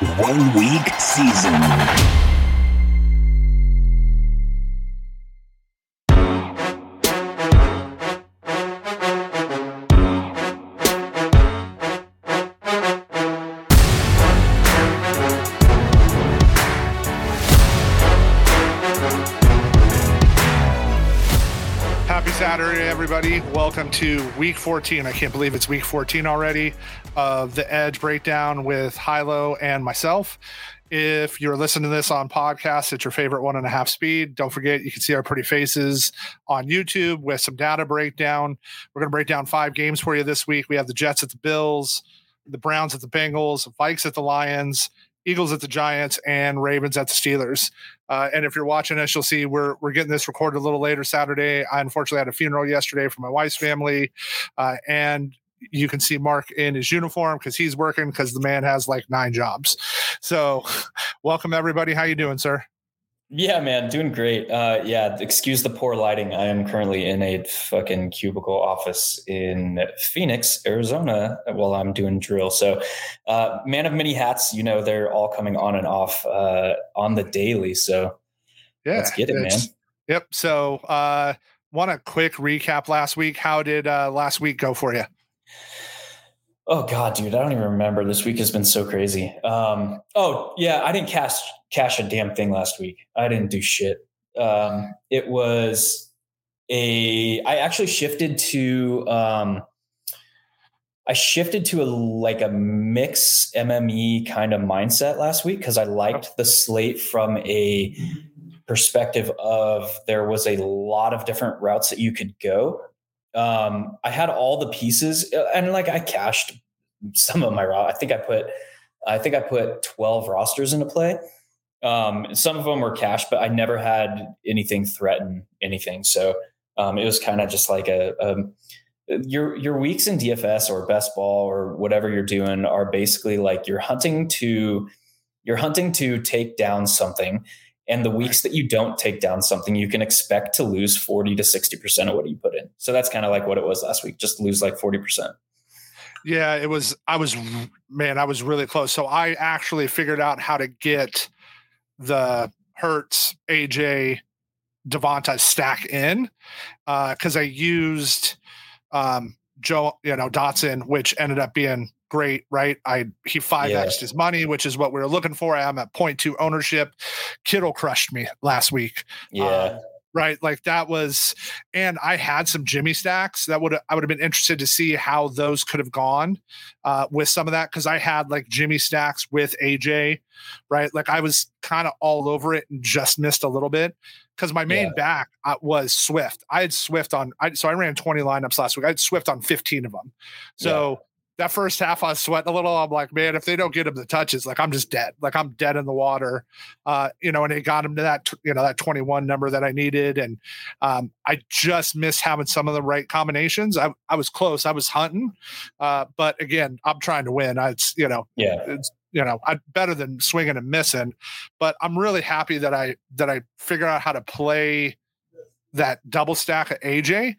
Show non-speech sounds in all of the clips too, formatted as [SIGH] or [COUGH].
One week season. Everybody. Welcome to week 14. I can't believe it's week 14 already of the Edge breakdown with Hilo and myself. If you're listening to this on podcast at your favorite one and a half speed, don't forget you can see our pretty faces on YouTube with some data breakdown. We're going to break down five games for you this week. We have the Jets at the Bills, the Browns at the Bengals, the Vikes at the Lions, Eagles at the Giants, and Ravens at the Steelers. Uh, and if you're watching us, you'll see we're we're getting this recorded a little later Saturday. I unfortunately had a funeral yesterday for my wife's family, uh, and you can see Mark in his uniform because he's working because the man has like nine jobs. So, [LAUGHS] welcome everybody. How you doing, sir? Yeah, man, doing great. Uh, yeah, excuse the poor lighting. I am currently in a fucking cubicle office in Phoenix, Arizona, while I'm doing drill. So, uh, man of many hats. You know, they're all coming on and off uh, on the daily. So, Yeah, let's get it, man. Yep. So, uh, want a quick recap last week? How did uh, last week go for you? Oh God, dude, I don't even remember. This week has been so crazy. Um, oh yeah, I didn't cash cash a damn thing last week. I didn't do shit. Um, it was a. I actually shifted to. Um, I shifted to a like a mix MME kind of mindset last week because I liked the slate from a perspective of there was a lot of different routes that you could go um, I had all the pieces uh, and like I cashed some of my raw. I think I put, I think I put 12 rosters into play. Um, some of them were cash, but I never had anything threaten anything. So um, it was kind of just like a, a, your, your weeks in DFS or best ball or whatever you're doing are basically like you're hunting to, you're hunting to take down something and the weeks that you don't take down something, you can expect to lose 40 to 60% of what you put in. So that's kind of like what it was last week, just lose like 40%. Yeah, it was. I was, man, I was really close. So I actually figured out how to get the Hurts, AJ, Devonta stack in because I used um, Joe, you know, Dotson, which ended up being great, right? I he five Yeah. x his money, which is what we were looking for. I'm at 0.2 ownership. Kittle crushed me last week. Yeah. Uh, right like that was and i had some jimmy stacks that would i would have been interested to see how those could have gone uh, with some of that because i had like jimmy stacks with aj right like i was kind of all over it and just missed a little bit because my main Yeah. back uh, was swift i had swift on I, so i ran 20 lineups last week i had swift on 15 of them so that first half I was sweating a little. I'm like, man, if they don't get him the touches, like I'm just dead. Like I'm dead in the water. Uh, you know, and it got him to that, you know, that 21 number that I needed. And um, I just missed having some of the right combinations. I, I was close. I was hunting. Uh, but again, I'm trying to win. I, it's, you know, yeah. it's, you know, I better than swinging and missing, but I'm really happy that I, that I figured out how to play that double stack of AJ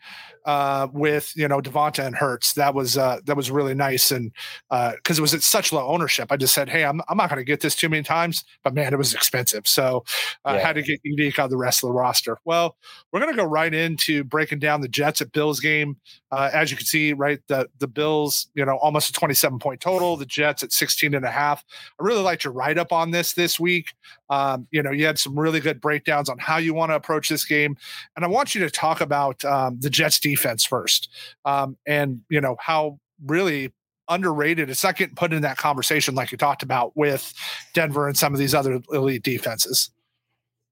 uh, with you know Devonta and Hurts. That was uh, that was really nice, and because it was at such low ownership, I just said, "Hey, I'm I'm not going to get this too many times," but man, it was expensive, so I Yeah. had to get unique on the rest of the roster. Well, we're going to go right into breaking down the Jets at Bills game. Uh, as you can see, right, the the Bills, you know, almost a 27 point total. The Jets at 16 and a half. I really liked your write up on this this week. Um, you know, you had some really good breakdowns on how you want to approach this game, and I want you to talk about um, the Jets defense first, um, and you know how really underrated. It's not getting put in that conversation like you talked about with Denver and some of these other elite defenses.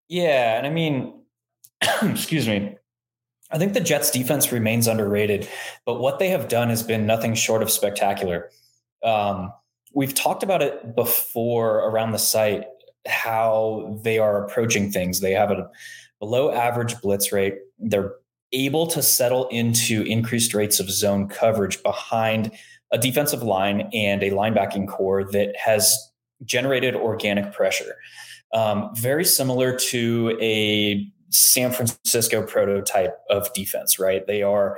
Yeah. And I mean, [CLEARS THROAT] excuse me. I think the Jets defense remains underrated, but what they have done has been nothing short of spectacular. Um, we've talked about it before around the site how they are approaching things. They have a below average blitz rate. They're able to settle into increased rates of zone coverage behind a defensive line and a linebacking corps that has generated organic pressure. Um, very similar to a San Francisco prototype of defense, right? They are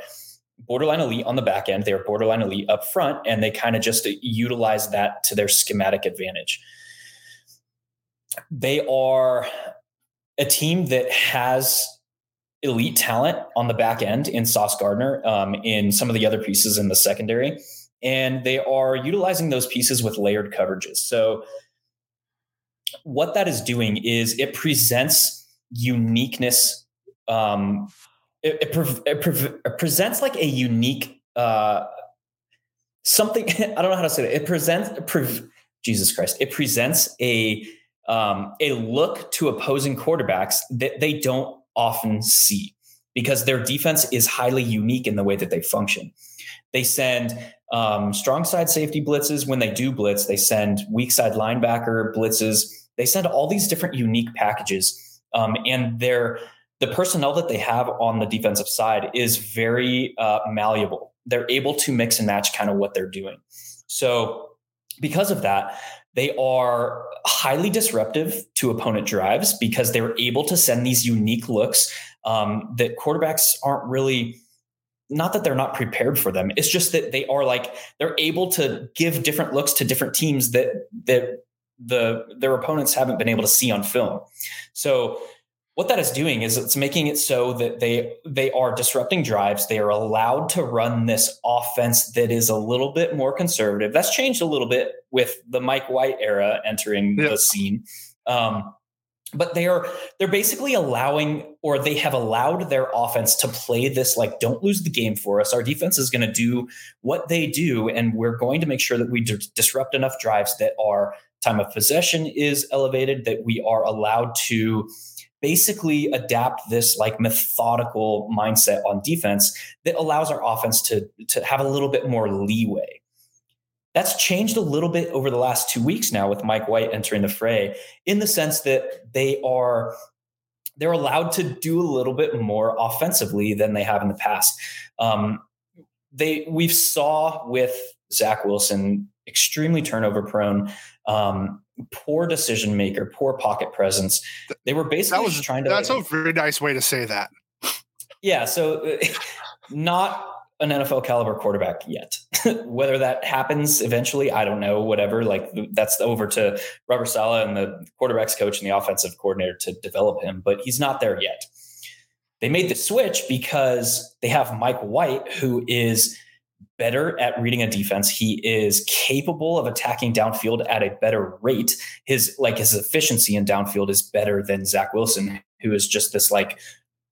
borderline elite on the back end, they are borderline elite up front, and they kind of just utilize that to their schematic advantage. they are a team that has elite talent on the back end in Sauce Gardner, um, in some of the other pieces in the secondary. And they are utilizing those pieces with layered coverages. So, what that is doing is it presents uniqueness. Um, it, it, pre- it, pre- it, presents like a unique uh, something. [LAUGHS] I don't know how to say it. It presents pre- Jesus Christ. It presents a um, a look to opposing quarterbacks that they don't often see because their defense is highly unique in the way that they function. They send um, strong side safety blitzes when they do blitz. They send weak side linebacker blitzes. They send all these different unique packages, um, and their the personnel that they have on the defensive side is very uh, malleable. They're able to mix and match kind of what they're doing. So, because of that, they are highly disruptive to opponent drives because they're able to send these unique looks um, that quarterbacks aren't really not that they're not prepared for them. It's just that they are like they're able to give different looks to different teams that that the their opponents haven't been able to see on film. So what that is doing is it's making it so that they they are disrupting drives. They are allowed to run this offense that is a little bit more conservative. That's changed a little bit with the mike white era entering the scene. Um, but they are they're basically allowing or they have allowed their offense to play this like don't lose the game for us. Our defense is going to do what they do and we're going to make sure that we d- disrupt enough drives that our time of possession is elevated that we are allowed to basically adapt this like methodical mindset on defense that allows our offense to to have a little bit more leeway. That's changed a little bit over the last two weeks now with Mike White entering the fray, in the sense that they are they're allowed to do a little bit more offensively than they have in the past. Um, they we've saw with Zach Wilson extremely turnover prone. Um, poor decision maker, poor pocket presence. They were basically that was, trying to. That's a very nice way to say that. Yeah, so [LAUGHS] not an NFL caliber quarterback yet. [LAUGHS] Whether that happens eventually, I don't know. Whatever, like that's over to Robert Saleh and the quarterbacks coach and the offensive coordinator to develop him, but he's not there yet. They made the switch because they have Mike White, who is better at reading a defense. He is capable of attacking downfield at a better rate. His like his efficiency in downfield is better than Zach Wilson, who is just this like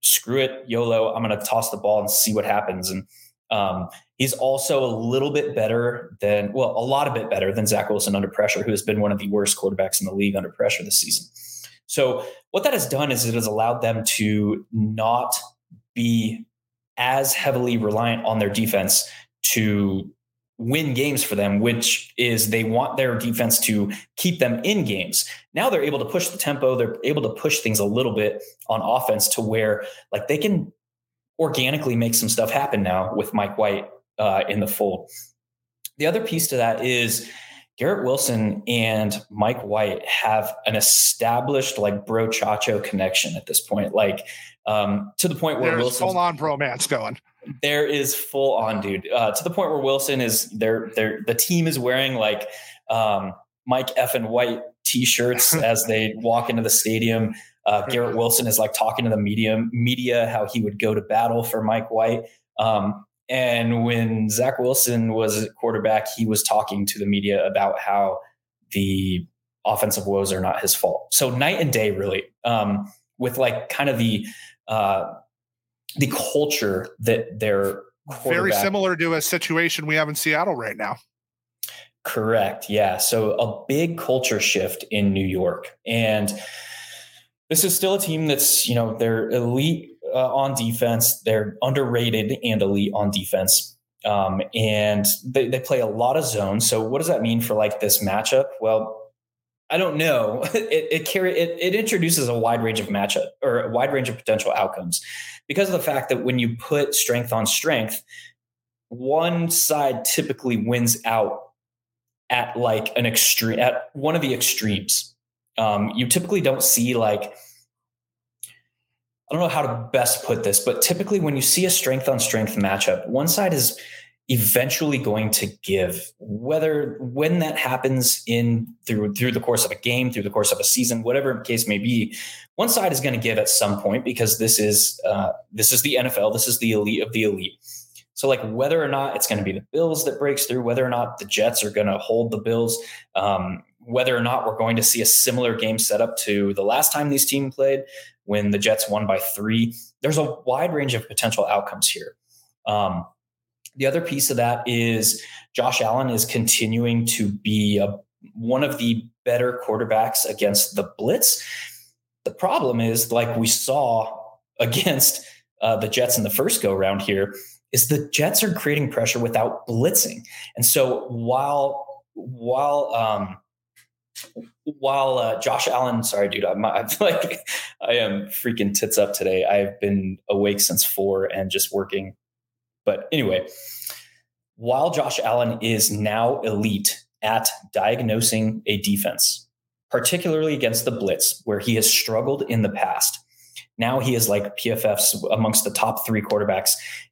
screw it, YOLO. I'm going to toss the ball and see what happens. And um, he's also a little bit better than well, a lot of bit better than Zach Wilson under pressure, who has been one of the worst quarterbacks in the league under pressure this season. So what that has done is it has allowed them to not be as heavily reliant on their defense to win games for them, which is they want their defense to keep them in games. Now they're able to push the tempo, they're able to push things a little bit on offense to where like they can organically make some stuff happen now with Mike White uh, in the fold. The other piece to that is Garrett Wilson and Mike White have an established like bro chacho connection at this point, like um, to the point where Wilson full on bromance going there is full on, dude. Uh, to the point where Wilson is there. There, the team is wearing like um, Mike F and White T-shirts [LAUGHS] as they walk into the stadium. Uh, [LAUGHS] Garrett Wilson is like talking to the media, media how he would go to battle for Mike White. Um, and when Zach Wilson was quarterback, he was talking to the media about how the offensive woes are not his fault. So night and day, really, um, with like kind of the uh, the culture that they're very similar to a situation we have in Seattle right now. Correct. Yeah. So a big culture shift in New York. And this is still a team that's, you know, they're elite uh, on defense. They're underrated and elite on defense. Um, and they, they play a lot of zones. So what does that mean for like this matchup? Well, I don't know. [LAUGHS] It, it carry it, it introduces a wide range of matchup or a wide range of potential outcomes because of the fact that when you put strength on strength, one side typically wins out at like an extreme at one of the extremes. Um, you typically don't see like I don't know how to best put this, but typically when you see a strength on strength matchup, one side is eventually going to give whether when that happens in through through the course of a game through the course of a season whatever the case may be one side is going to give at some point because this is uh, this is the nfl this is the elite of the elite. So like whether or not it's going to be the bills that breaks through whether or not the jets are going to hold the bills um, whether or not we're going to see a similar game setup to the last time these teams played when the jets won by three there's a wide range of potential outcomes here. Um, the other piece of that is Josh Allen is continuing to be a, one of the better quarterbacks against the blitz. The problem is, like we saw against uh, the Jets in the first go round here, is the Jets are creating pressure without blitzing. And so while while um, while uh, Josh Allen, sorry, dude, I'm, I'm [LAUGHS] like I am freaking tits up today. I've been awake since four and just working but anyway, while Josh Allen is now elite at diagnosing a defense, particularly against the blitz, where he has struggled in the past, now he is like PFF's amongst the top three quarterbacks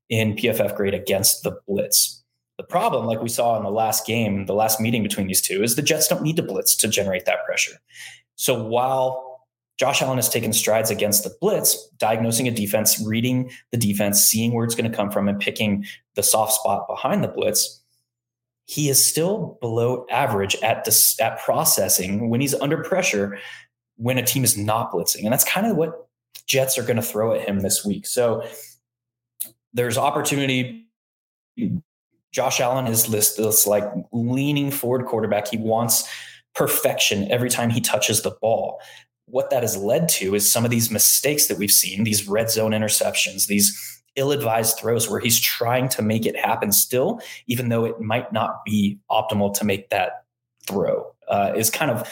in PFF grade against the blitz. The problem, like we saw in the last game, the last meeting between these two, is the Jets don't need to blitz to generate that pressure. So while Josh Allen has taken strides against the blitz, diagnosing a defense, reading the defense, seeing where it's going to come from, and picking the soft spot behind the blitz. He is still below average at dis- at processing when he's under pressure when a team is not blitzing, and that's kind of what Jets are going to throw at him this week. So there's opportunity. Josh Allen is this, like leaning forward quarterback. He wants perfection every time he touches the ball what that has led to is some of these mistakes that we've seen, these red zone interceptions, these ill-advised throws where he's trying to make it happen still, even though it might not be optimal to make that throw, uh, is kind of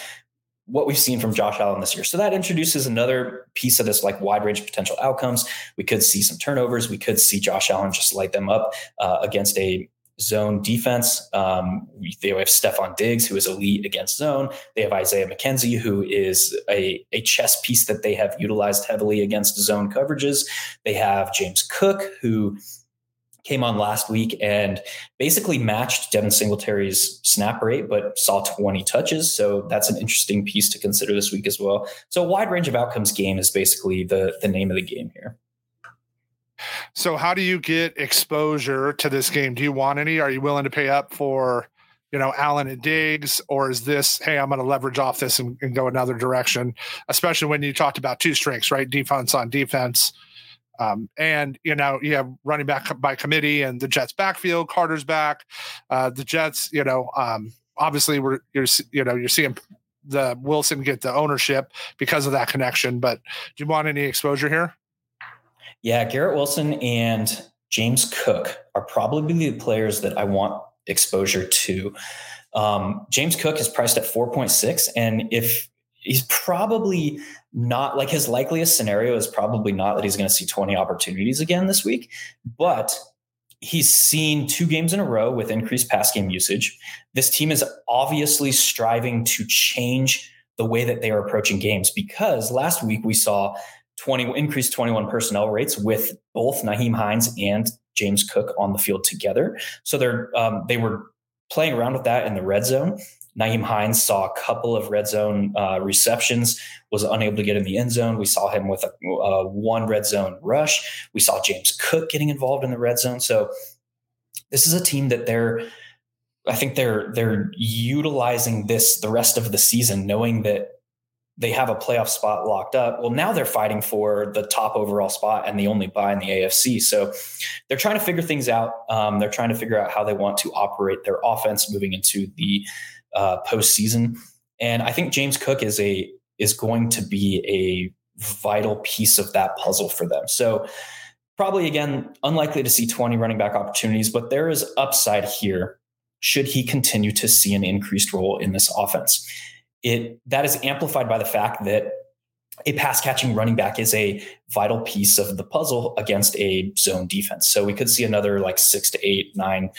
what we've seen from Josh Allen this year. So that introduces another piece of this like wide range of potential outcomes. We could see some turnovers. We could see Josh Allen just light them up uh, against a zone defense. Um, they have Stefon Diggs, who is elite against zone. They have Isaiah McKenzie, who is a, a chess piece that they have utilized heavily against zone coverages. They have James Cook, who came on last week and basically matched Devin Singletary's snap rate, but saw 20 touches. So that's an interesting piece to consider this week as well. So a wide range of outcomes game is basically the, the name of the game here. So, how do you get exposure to this game? Do you want any? Are you willing to pay up for, you know, Allen and Diggs, or is this, hey, I'm going to leverage off this and, and, go another direction? Especially when you talked about two strengths, right? Defense on defense. Um, and you know you have running back by committee and the Jets backfield. Carter's back. Uh, the Jets, you know, um, obviously we're you're you know you're seeing the Wilson get the ownership because of that connection. But do you want any exposure here? Yeah, Garrett Wilson and James Cook are probably the players that I want exposure to. Um, James Cook is priced at 4.6. And if he's probably not like his likeliest scenario is probably not that he's going to see 20 opportunities again this week, but he's seen two games in a row with increased pass game usage. This team is obviously striving to change the way that they are approaching games because last week we saw 20 increased 21 personnel rates with both Nyheim Hines and James Cook on the field together. So they're um, they were playing around with that in the red zone. Nyheim Hines saw a couple of red zone uh, receptions, was unable to get in the end zone. We saw him with a, one red zone rush. We saw James Cook getting involved in the red zone. So this is a team that they're, I think they're they're utilizing this the rest of the season, knowing that they have a playoff spot locked up. Well, now they're fighting for the top overall spot and the only bye in the AFC. So they're trying to figure things out. Um, they're trying to figure out how they want to operate their offense moving into the uh, postseason. And I think James Cook is a is going to be a vital piece of that puzzle for them. So probably again unlikely to see 20 running back opportunities, but there is upside here should he continue to see an increased role in this offense it that is amplified by the fact that a pass catching running back is a vital piece of the puzzle against a zone defense. So we could see another like six to eight, nine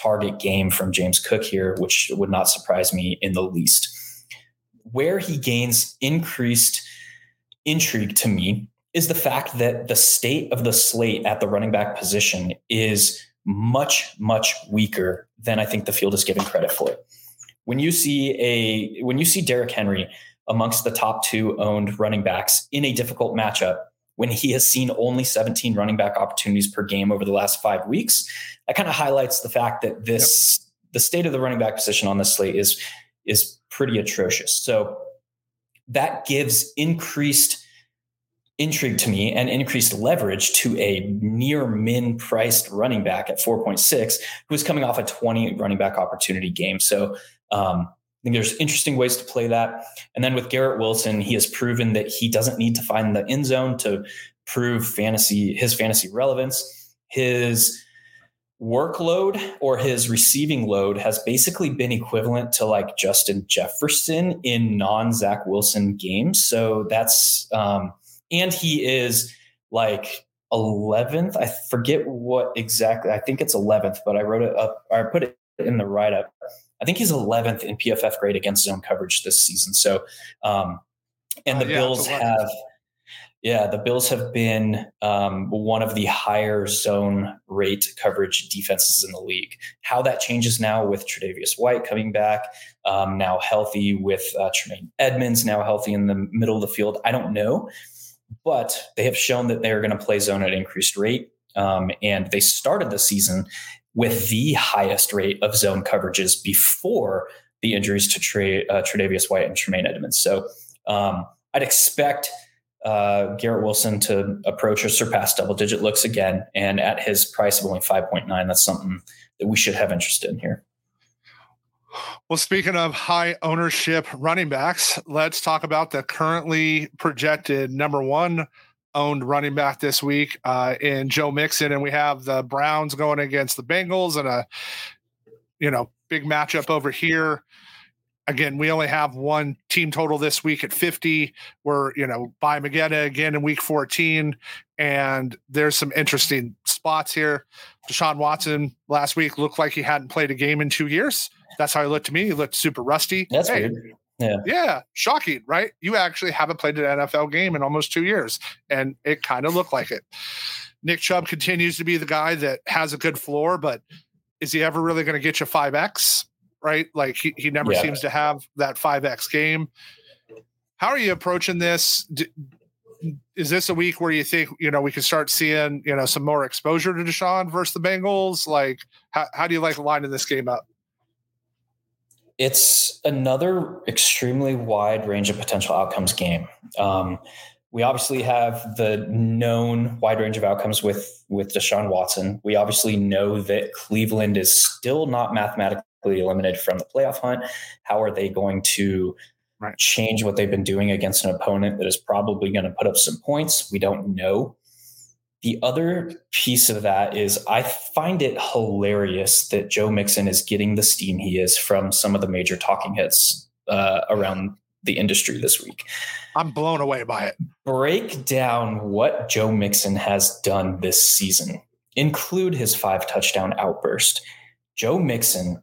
target game from James Cook here, which would not surprise me in the least. Where he gains increased intrigue to me is the fact that the state of the slate at the running back position is much, much weaker than I think the field is giving credit for. When you see a when you see Derrick Henry amongst the top two owned running backs in a difficult matchup, when he has seen only 17 running back opportunities per game over the last five weeks, that kind of highlights the fact that this yep. the state of the running back position on this slate is is pretty atrocious. So that gives increased intrigue to me and increased leverage to a near min priced running back at 4.6 who is coming off a 20 running back opportunity game. So um, I think there's interesting ways to play that. And then with Garrett Wilson, he has proven that he doesn't need to find the end zone to prove fantasy his fantasy relevance. His workload or his receiving load has basically been equivalent to like Justin Jefferson in non Zach Wilson games. So that's um, and he is like 11th. I forget what exactly. I think it's 11th, but I wrote it up. I put it in the write up. I think he's 11th in PFF grade against zone coverage this season. So, um, and the uh, yeah, Bills have, yeah, the Bills have been um, one of the higher zone rate coverage defenses in the league. How that changes now with Tre'Davious White coming back, um, now healthy with uh, Tremaine Edmunds, now healthy in the middle of the field, I don't know but they have shown that they're going to play zone at increased rate. Um, and they started the season with the highest rate of zone coverages before the injuries to Trey, uh, Tre'Davious White and Tremaine Edmunds. So um, I'd expect uh, Garrett Wilson to approach or surpass double digit looks again. And at his price of only 5.9, that's something that we should have interest in here. Well, speaking of high ownership running backs, let's talk about the currently projected number one owned running back this week uh, in Joe Mixon, and we have the Browns going against the Bengals and a you know big matchup over here. Again, we only have one team total this week at 50. We're, you know, by Magetta again in week 14. And there's some interesting spots here. Deshaun Watson last week looked like he hadn't played a game in two years. That's how he looked to me. He looked super rusty. That's hey, weird. Yeah. Yeah. Shocking, right? You actually haven't played an NFL game in almost two years, and it kind of looked like it. Nick Chubb continues to be the guy that has a good floor, but is he ever really going to get you 5X? Right? Like he, he never yeah. seems to have that 5X game. How are you approaching this? is this a week where you think you know we can start seeing you know some more exposure to Deshaun versus the Bengals? Like, how, how do you like lining this game up? It's another extremely wide range of potential outcomes game. Um, we obviously have the known wide range of outcomes with with Deshaun Watson. We obviously know that Cleveland is still not mathematically eliminated from the playoff hunt. How are they going to right. change what they've been doing against an opponent that is probably going to put up some points? We don't know. The other piece of that is I find it hilarious that Joe Mixon is getting the steam he is from some of the major talking heads uh, around the industry this week. I'm blown away by it. Break down what Joe Mixon has done this season, include his five touchdown outburst. Joe Mixon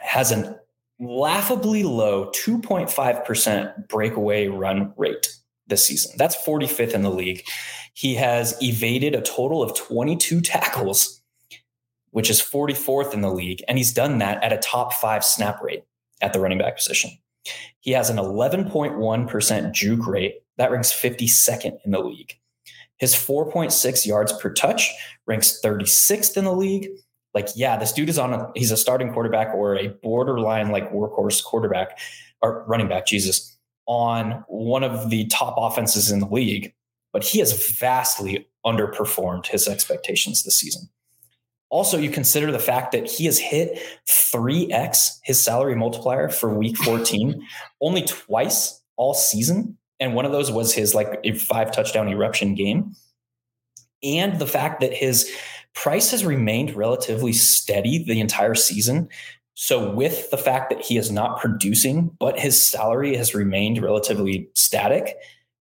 has an laughably low 2.5% breakaway run rate this season. That's 45th in the league. He has evaded a total of 22 tackles, which is 44th in the league. And he's done that at a top five snap rate at the running back position. He has an 11.1% juke rate. That ranks 52nd in the league. His 4.6 yards per touch ranks 36th in the league. Like, yeah, this dude is on a, he's a starting quarterback or a borderline like workhorse quarterback or running back, Jesus on one of the top offenses in the league, but he has vastly underperformed his expectations this season. Also, you consider the fact that he has hit 3x his salary multiplier for week [LAUGHS] 14 only twice all season. And one of those was his like a five touchdown eruption game. And the fact that his price has remained relatively steady the entire season so, with the fact that he is not producing, but his salary has remained relatively static,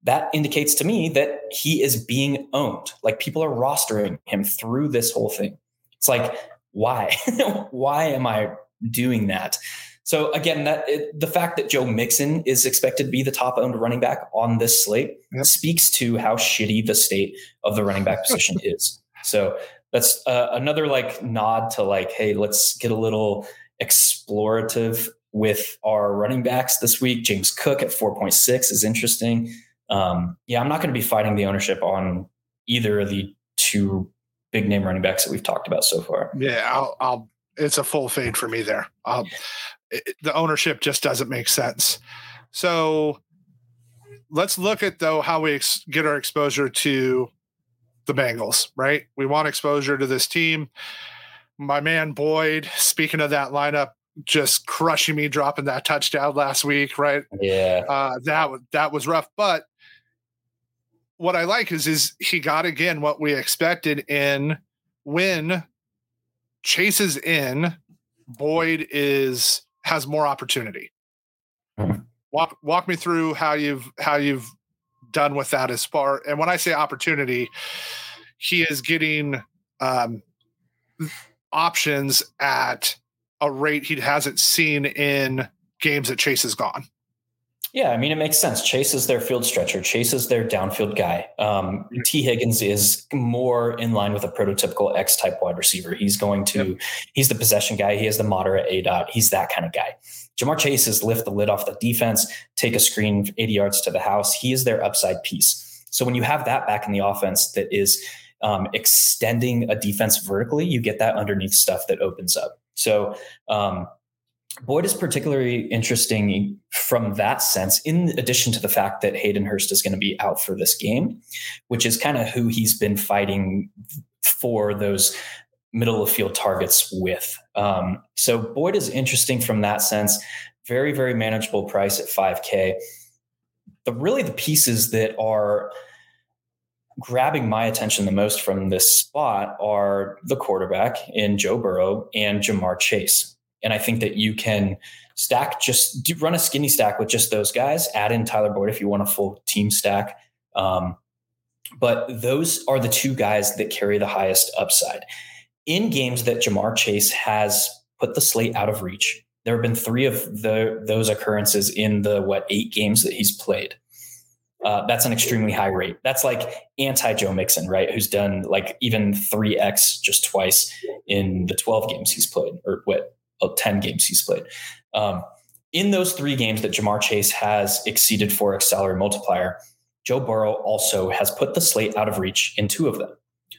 that indicates to me that he is being owned. Like people are rostering him through this whole thing. It's like, why? [LAUGHS] why am I doing that? So again, that it, the fact that Joe Mixon is expected to be the top owned running back on this slate yep. speaks to how shitty the state of the running back position [LAUGHS] is. So that's uh, another like nod to like, hey, let's get a little explorative with our running backs this week. James Cook at 4.6 is interesting. Um, yeah, I'm not going to be fighting the ownership on either of the two big name running backs that we've talked about so far. Yeah, I'll, I'll it's a full fade for me there. Um, it, the ownership just doesn't make sense. So let's look at though how we ex- get our exposure to the Bengals, right? We want exposure to this team. My man Boyd, speaking of that lineup, just crushing me, dropping that touchdown last week, right? Yeah, uh, that was that was rough. But what I like is is he got again what we expected in when Chase is in, Boyd is has more opportunity. Mm-hmm. Walk walk me through how you've how you've done with that as far and when I say opportunity, he is getting um, options at a rate he hasn't seen in games that Chase has gone. Yeah, I mean, it makes sense. Chase is their field stretcher. Chase is their downfield guy. Um, Tee Higgins is more in line with a prototypical X type wide receiver. He's going to, yep. he's the possession guy. He has the moderate ADOT. He's that kind of guy. Ja'Marr Chase is lift the lid off the defense, take a screen 80 yards to the house. He is their upside piece. So when you have that back in the offense that is um, extending a defense vertically, you get that underneath stuff that opens up. So, um, Boyd is particularly interesting from that sense, in addition to the fact that Hayden Hurst is going to be out for this game, which is kind of who he's been fighting for those middle of field targets with. Um, so Boyd is interesting from that sense. Very, very manageable price at 5K. The really the pieces that are grabbing my attention the most from this spot are the quarterback in Joe Burrow and Ja'Marr Chase. And I think that you can stack just run a skinny stack with just those guys, add in Tyler Boyd if you want a full team stack. Um, but those are the two guys that carry the highest upside. In games that Ja'Marr Chase has put the slate out of reach, there have been three of the those occurrences in the what eight games that he's played. Uh, that's an extremely high rate. That's like anti Joe Mixon, right? Who's done like even 3x just twice in the 12 games he's played, or what, 10 games he's played. Um, in those three games that Ja'Marr Chase has exceeded 4x salary multiplier, Joe Burrow also has put the slate out of reach in two of them.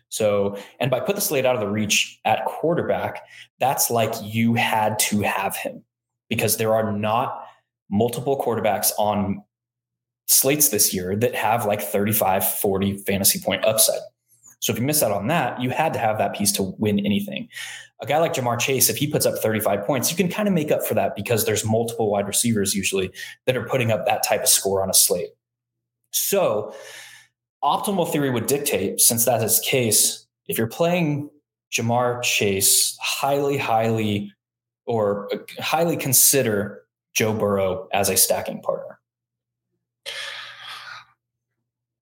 So, and by put the slate out of the reach at quarterback, that's like you had to have him because there are not multiple quarterbacks on slates this year that have like 35, 40 fantasy point upside. So if you miss out on that, you had to have that piece to win anything a guy like Ja'Marr Chase, if he puts up 35 points, you can kind of make up for that because there's multiple wide receivers usually that are putting up that type of score on a slate. So, optimal theory would dictate, since that is the case, if you're playing Ja'Marr Chase, highly, highly, or uh, highly consider Joe Burrow as a stacking partner.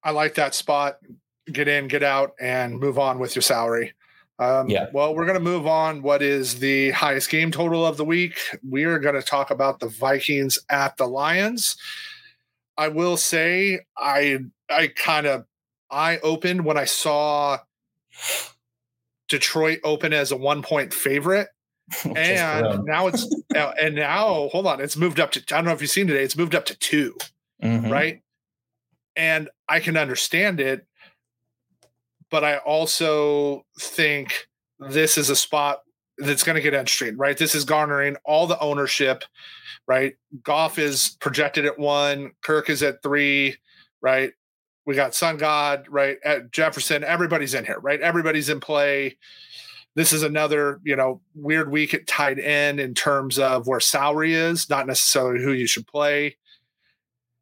I like that spot. Get in, get out, and move on with your salary. Um, yeah. Well, we're going to move on. What is the highest game total of the week? We are going to talk about the Vikings at the Lions. I will say, I I kind of I opened when I saw Detroit open as a one point favorite. [LAUGHS] and now it's and now hold on, it's moved up to I don't know if you've seen today, it's moved up to 2 mm-hmm. right? And I can understand it but I also think this is a spot that's going to get entry, right? This is garnering all the ownership, right? Goff is projected at one, Kirk is at three, right? We got Sun God, right? At Jefferson, everybody's in here, right? Everybody's in play. This is another, you know, weird week at tight end in terms of where salary is, not necessarily who you should play.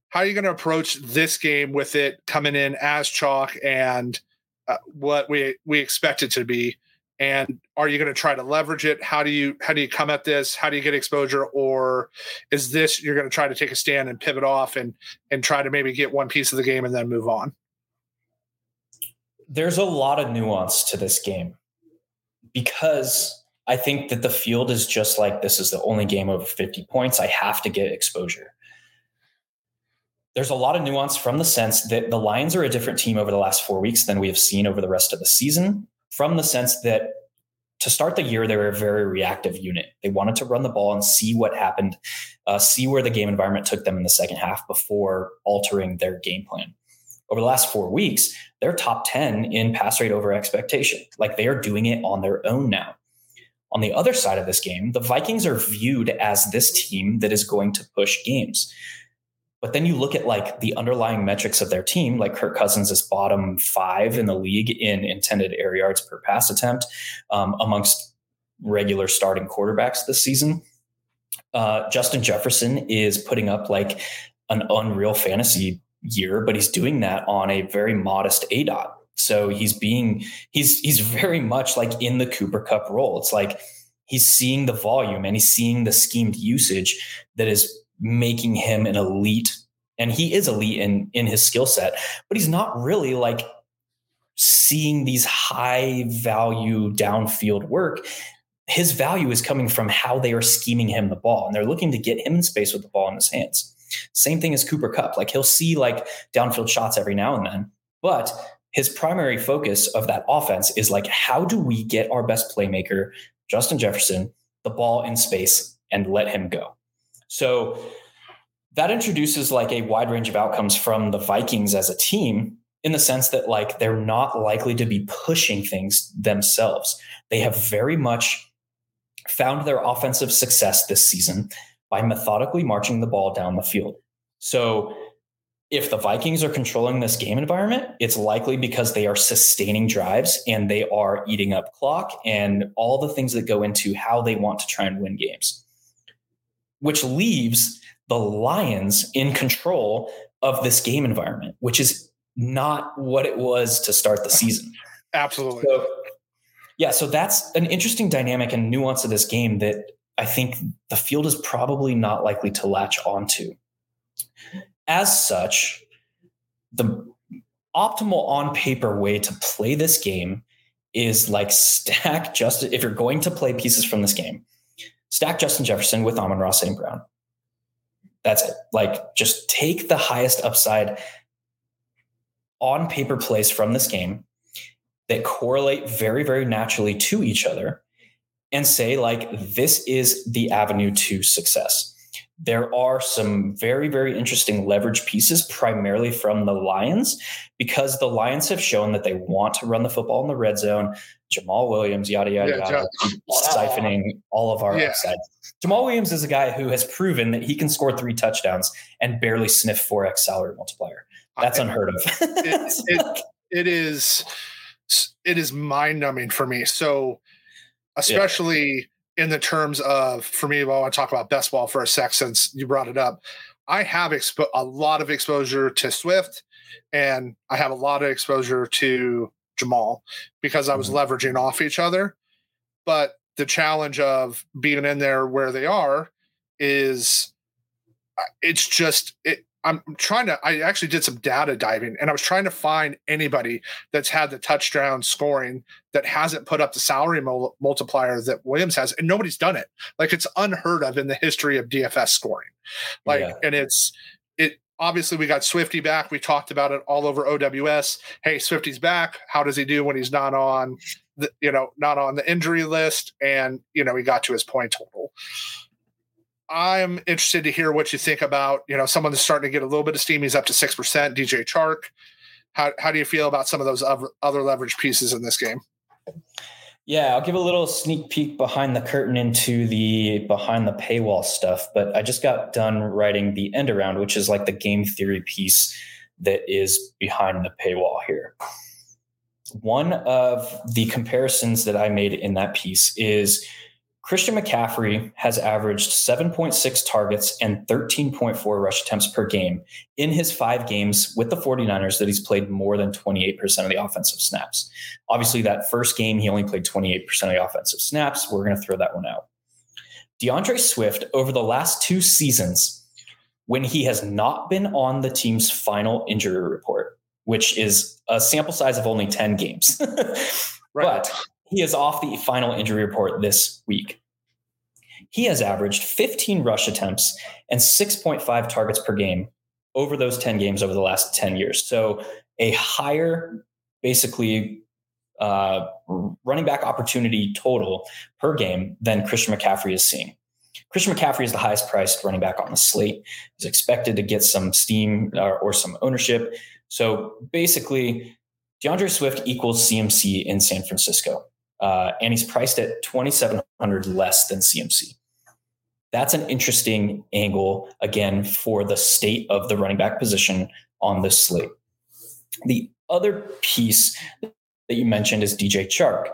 How are you going to approach this game with it coming in as chalk and uh, what we we expect it to be. And are you going to try to leverage it? How do you how do you come at this? How do you get exposure? Or is this you're going to try to take a stand and pivot off and and try to maybe get one piece of the game and then move on? There's a lot of nuance to this game because i think that the field is just like this is the only game over 50 points. I have to get exposure there's a lot of nuance from the sense that the Lions are a different team over the last four weeks than we have seen over the rest of the season. from the sense that to start the year, they were a very reactive unit. They wanted to run the ball and see what happened, uh, see where the game environment took them in the second half before altering their game plan. Over the last four weeks, they're top 10 in pass rate over expectation. Like they are doing it on their own now. On the other side of this game, the Vikings are viewed as this team that is going to push games. But then you look at like the underlying metrics of their team, like Kirk Cousins is bottom five in the league in intended air yards per pass attempt um, amongst regular starting quarterbacks this season. Uh, Justin Jefferson is putting up like an unreal fantasy year, but he's doing that on a very modest ADOT. So he's being he's he's very much like in the Cooper Kupp role. It's like he's seeing the volume and he's seeing the schemed usage that is making him an elite and he is elite in in his skill set but he's not really like seeing these high value downfield work. His value is coming from how they are scheming him the ball and they're looking to get him in space with the ball in his hands. Same thing as cooper kupp like he'll see like downfield shots every now and then but his primary focus of that offense is like how do we get our best playmaker justin jefferson the ball in space and let him go so that introduces like a wide range of outcomes from the Vikings as a team in the sense that like they're not likely to be pushing things themselves. They have very much found their offensive success this season by methodically marching the ball down the field. So if the Vikings are controlling this game environment, it's likely because they are sustaining drives and they are eating up clock and all the things that go into how they want to try and win games which leaves the Lions in control of this game environment, which is not what it was to start the season. [LAUGHS] Absolutely. So, yeah, so that's an interesting dynamic and nuance of this game that I think the field is probably not likely to latch onto. As such, the optimal on paper way to play this game is like [LAUGHS] stack just if you're going to play pieces from this game, stack Justin Jefferson with Amon-Ra St. Brown. That's it. Like just take the highest upside on paper plays from this game that correlate very, very naturally to each other and say, like, this is the avenue to success. There are some very, very interesting leverage pieces, primarily from the Lions, because the Lions have shown that they want to run the football in the red zone. Jamaal Williams, yada yada yeah, yada, siphoning all of our yeah. upside. Jamaal Williams is a guy who has proven that he can score three touchdowns and barely sniff four x salary multiplier. That's unheard of. [LAUGHS] it, it, it is it is mind numbing for me. So, especially. In the terms of for me, well, I want to talk about best ball for a sec since you brought it up. I have expo- a lot of exposure to Swift, and I have a lot of exposure to Jamaal because I was mm-hmm. leveraging off each other. But the challenge of being in there where they are is uh, it's just it, I'm trying to I actually did some data diving and I was trying to find anybody that's had the touchdown scoring that hasn't put up the salary mul- multiplier that Williams has and nobody's done it. Like it's unheard of in the history of DFS scoring. Like yeah. and it's it obviously we got Swifty back. We talked about it all over OWS. Hey, Swifty's back. How does he do when he's not on the, you know, not on the injury list? And, you know, he got to his point total. I'm interested to hear what you think about, you know, someone that's starting to get a little bit of steam. He's up to 6%, DJ Chark. How, how do you feel about some of those other, other leverage pieces in this game? Yeah, I'll give a little sneak peek behind the curtain into the behind the paywall stuff, but I just got done writing the end around, which is like the game theory piece that is behind the paywall here. One of the comparisons that I made in that piece is Christian McCaffrey has averaged 7.6 targets and 13.4 rush attempts per game in his five games with the 49ers that he's played more than 28% of the offensive snaps. Obviously, that first game, he only played 28% of the offensive snaps. We're going to throw that one out. D'Andre Swift, over the last two seasons, when he has not been on the team's final injury report, which is a sample size of only 10 games. [LAUGHS] right. But he is off the final injury report this week. He has averaged 15 rush attempts and 6.5 targets per game over those 10 games over the last 10 years. So a higher, basically, uh, running back opportunity total per game than Christian McCaffrey is seeing. Christian McCaffrey is the highest priced running back on the slate. He's expected to get some steam or, uh, or some ownership. So basically, D'Andre Swift equals CMC in San Francisco, uh, and he's priced at 2,700 less than CMC. That's an interesting angle, again, for the state of the running back position on this slate. The other piece that you mentioned is DJ Chark.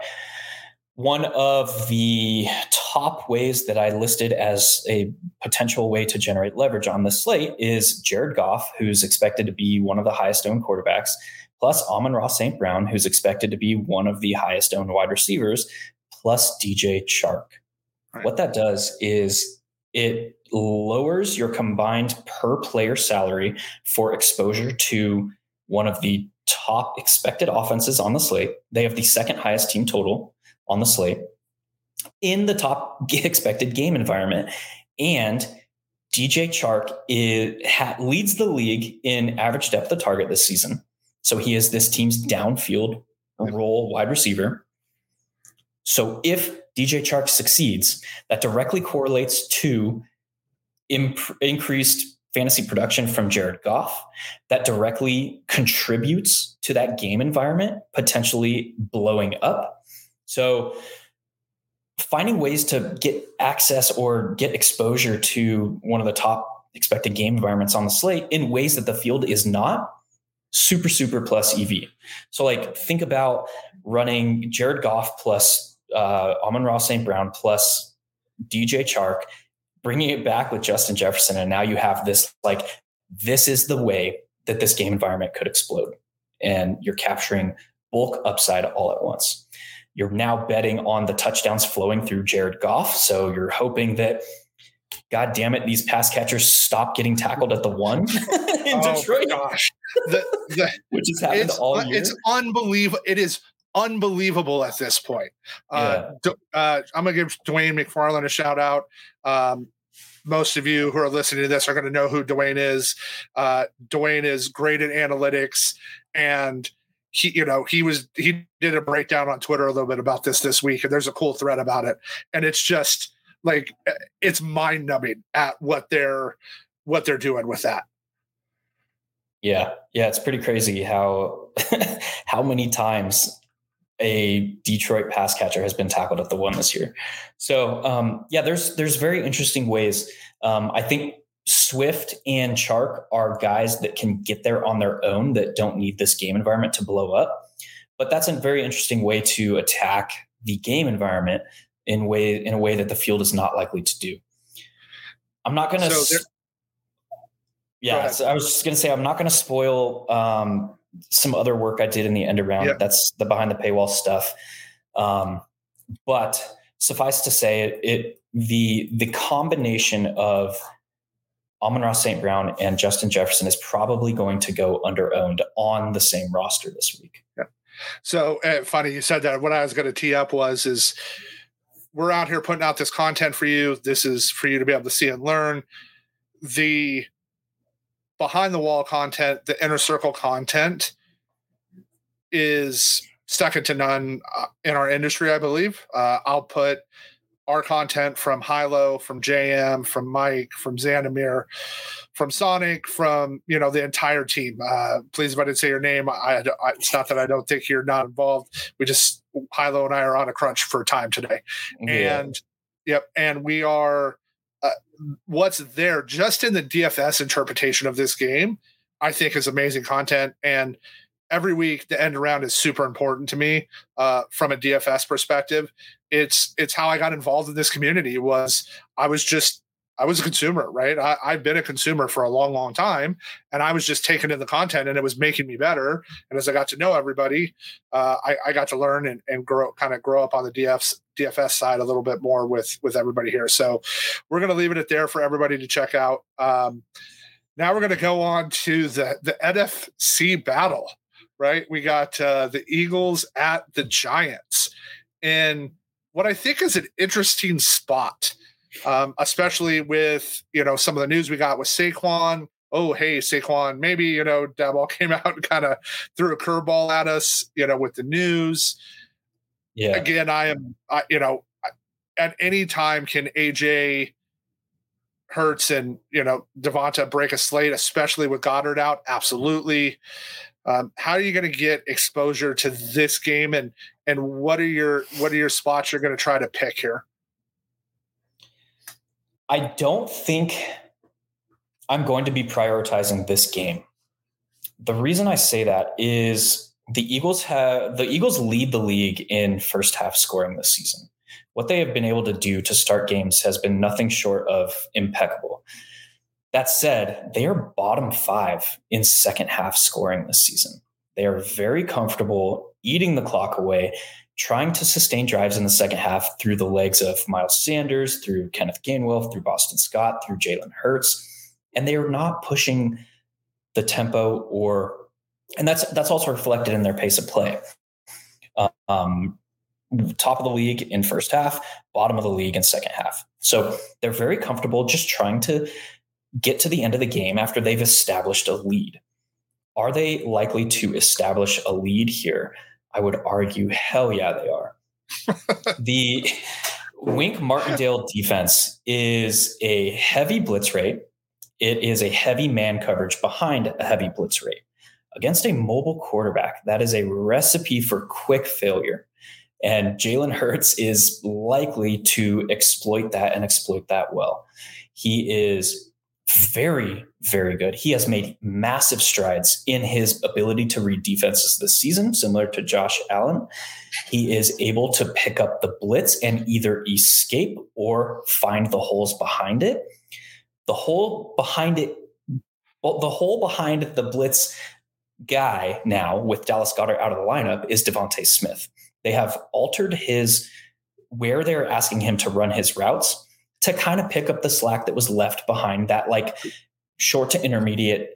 One of the top ways that I listed as a potential way to generate leverage on the slate is Jared Goff, who's expected to be one of the highest owned quarterbacks, plus Amon-Ra St. Brown, who's expected to be one of the highest owned wide receivers, plus DJ Chark. Right. What that does is it lowers your combined per player salary for exposure to one of the top expected offenses on the slate. They have the second highest team total on the slate in the top [LAUGHS] expected game environment. And DJ Chark is, ha, leads the league in average depth of target this season. So he is this team's downfield role wide receiver. So if DJ Chark succeeds, that directly correlates to imp- increased fantasy production from Jared Goff that directly contributes to that game environment potentially blowing up. So, finding ways to get access or get exposure to one of the top expected game environments on the slate in ways that the field is not super, super plus EV. So, like, think about running Jared Goff plus uh, Amon-Ra St. Brown plus DJ Chark bringing it back with Justin Jefferson. And now you have this like, this is the way that this game environment could explode. And you're capturing bulk upside all at once. You're now betting on the touchdowns flowing through Jared Goff. So you're hoping that, God damn it, these pass catchers stop getting tackled at the one [LAUGHS] in oh Detroit. Gosh. The, the, [LAUGHS] Which has happened all year. It's unbelievable. It is unbelievable at this point. Uh, yeah. uh, I'm going to give Dwayne McFarland a shout out. Um, most of you who are listening to this are going to know who Dwayne is. Uh, Dwayne is great at analytics, and he, you know, he was he did a breakdown on Twitter a little bit about this this week, and there's a cool thread about it, and it's just like it's mind numbing at what they're what they're doing with that. Yeah, yeah, it's pretty crazy how [LAUGHS] how many times a Detroit pass catcher has been tackled at the one this year. So um, yeah, there's there's very interesting ways. Um, I think Swift and Chark are guys that can get there on their own that don't need this game environment to blow up. But that's a very interesting way to attack the game environment in way in a way that the field is not likely to do. I'm not going to. So yeah, so I was just going to say I'm not going to spoil um, some other work I did in the end around. Yep. That's the behind the paywall stuff. Um, but suffice to say, it, it the the combination of Amon-Ra St. Brown and Justin Jefferson is probably going to go under owned on the same roster this week. Yeah. So uh, funny you said that. What I was going to tee up was is we're out here putting out this content for you. This is for you to be able to see and learn. The behind the wall content, the inner circle content is second to none uh, in our industry, I believe. Uh, I'll put our content from Hilo, from JM, from Mike, from Xanamir, from Sonic, from you know the entire team. Uh, please, if I didn't say your name, I, I, it's not that I don't think you're not involved. We just Hilo and I are on a crunch for time today, yeah. and yep, and we are uh, what's there just in the DFS interpretation of this game, I think is amazing content. And every week, the end around is super important to me uh, from a DFS perspective. It's it's how I got involved in this community. Was I was just I was a consumer, right? I, have been a consumer for a long, long time, and I was just taking in the content, and it was making me better. And as I got to know everybody, uh, I, I, got to learn and, and grow, kind of grow up on the DFs, DFS side a little bit more with with everybody here. So we're going to leave it at there for everybody to check out. Um, now we're going to go on to the the NFC battle. Right, we got uh, the Eagles at the Giants, and what I think is an interesting spot um, especially with you know some of the news we got with Saquon oh, hey, Saquon, maybe, you know, Daboll [LAUGHS] came out and kind of threw a curveball at us, you know, with the news. Yeah. Again, I am, I, you know, at any time can AJ Hurts and, you know, Devonta break a slate, especially with Goedert out? Absolutely. Um, how are you going to get exposure to this game and and what are your what are your spots you're going to try to pick here? I don't think I'm going to be prioritizing this game. The reason I say that is the Eagles have the Eagles lead the league in first half scoring this season. What they have been able to do to start games has been nothing short of impeccable. That said, they are bottom five in second half scoring this season. They are very comfortable eating the clock away, trying to sustain drives in the second half through the legs of Miles Sanders, through Kenneth Gainwell, through Boston Scott, through Jalen Hurts. And they are not pushing the tempo or and that's that's also reflected in their pace of play. Um, top of the league in first half, bottom of the league in second half. So they're very comfortable just trying to get to the end of the game after they've established a lead. Are they likely to establish a lead here? I would argue, hell yeah, they are. [LAUGHS] the Wink Martindale defense is a heavy blitz rate. It is a heavy man coverage behind a heavy blitz rate. Against a mobile quarterback, that is a recipe for quick failure. And Jalen Hurts is likely to exploit that and exploit that well. He is very, very good. He has made massive strides in his ability to read defenses this season, similar to Josh Allen. He is able to pick up the blitz and either escape or find the holes behind it. The hole behind it, well, the hole behind the blitz guy now with Dallas Goedert out of the lineup is DeVonta Smith. They have altered his where they're asking him to run his routes to kind of pick up the slack that was left behind that like short to intermediate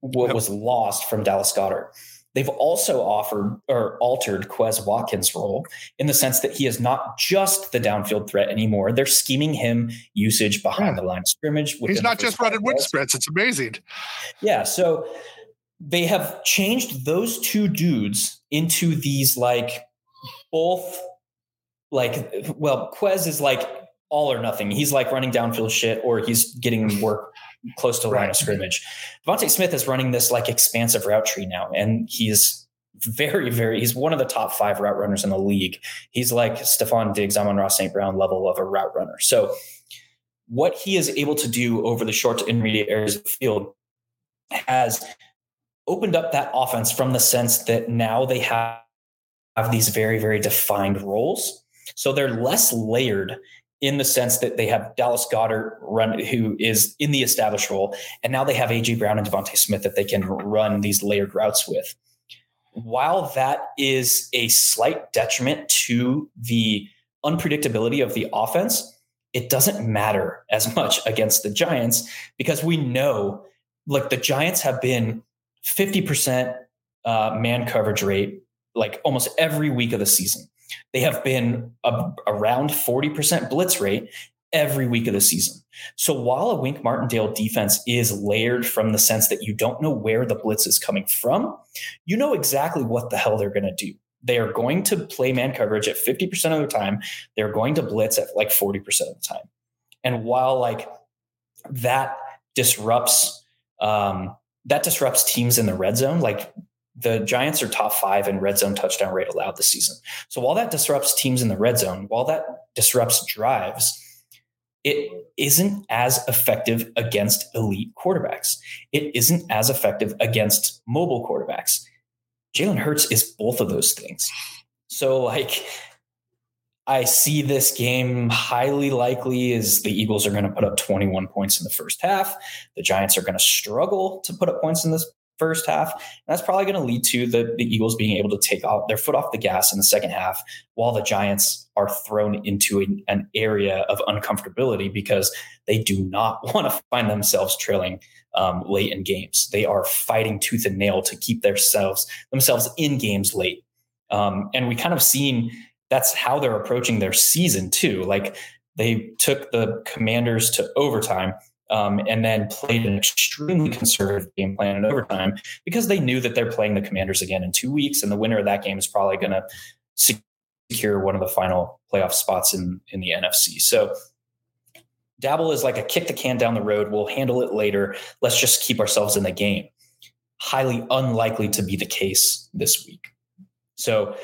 what was lost from Dallas Goedert. They've also offered or altered Quez Watkins' role in the sense that he is not just the downfield threat anymore. They're scheming him usage behind yeah. the line of scrimmage. He's not just running wind spreads. It's amazing. Yeah. So they have changed those two dudes into these like both like well, Quez is like all or nothing. He's like running downfield shit or he's getting [LAUGHS] work close to the right. line of scrimmage. DeVonta Smith is running this like expansive route tree now, and he's very, very, he's one of the top five route runners in the league. He's like Stefon Diggs, Amon-Ra St. Brown level of a route runner. So what he is able to do over the short to intermediate areas of the field has opened up that offense from the sense that now they have, have these very, very defined roles. So they're less layered in the sense that they have Dallas Goedert run, who is in the established role, and now they have AJ Brown and DeVonta Smith that they can run these layered routes with. While that is a slight detriment to the unpredictability of the offense, it doesn't matter as much against the Giants because we know, like the Giants have been 50% uh, man coverage rate like almost every week of the season. They have been a, around 40% blitz rate every week of the season. So while a Wink Martindale defense is layered from the sense that you don't know where the blitz is coming from, you know exactly what the hell they're going to do. They are going to play man coverage at 50% of the time. They're going to blitz at like 40% of the time. And while like that disrupts um, that disrupts teams in the red zone, like the Giants are top five in red zone touchdown rate allowed this season. So while that disrupts teams in the red zone, while that disrupts drives, it isn't as effective against elite quarterbacks. It isn't as effective against mobile quarterbacks. Jalen Hurts is both of those things. So, like, I see this game highly likely is the Eagles are going to put up 21 points in the first half. The Giants are going to struggle to put up points in this first half. And that's probably going to lead to the, the Eagles being able to take off their foot off the gas in the second half while the Giants are thrown into a, an area of uncomfortability because they do not [LAUGHS] want to find themselves trailing um, late in games. They are fighting tooth and nail to keep themselves themselves in games late. Um, and we kind of seen that's how they're approaching their season too. Like they took the commanders to overtime um, and then played an extremely conservative game plan in overtime because they knew that they're playing the Commanders again in two weeks, and the winner of that game is probably going to secure one of the final playoff spots in in the NFC. So. Daboll is like a kick the can down the road. We'll handle it later. Let's just keep ourselves in the game. Highly unlikely to be the case this week. So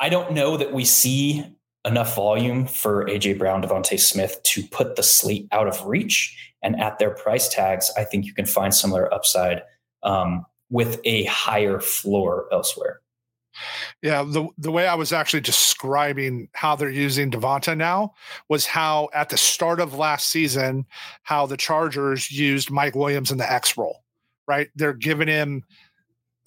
I don't know that we see enough volume for AJ Brown, DeVonta Smith to put the slate out of reach. And at their price tags, I think you can find similar upside um, with a higher floor elsewhere. Yeah, the the way I was actually describing how they're using Devonta now was how at the start of last season, how the Chargers used Mike Williams in the X role, right? They're giving him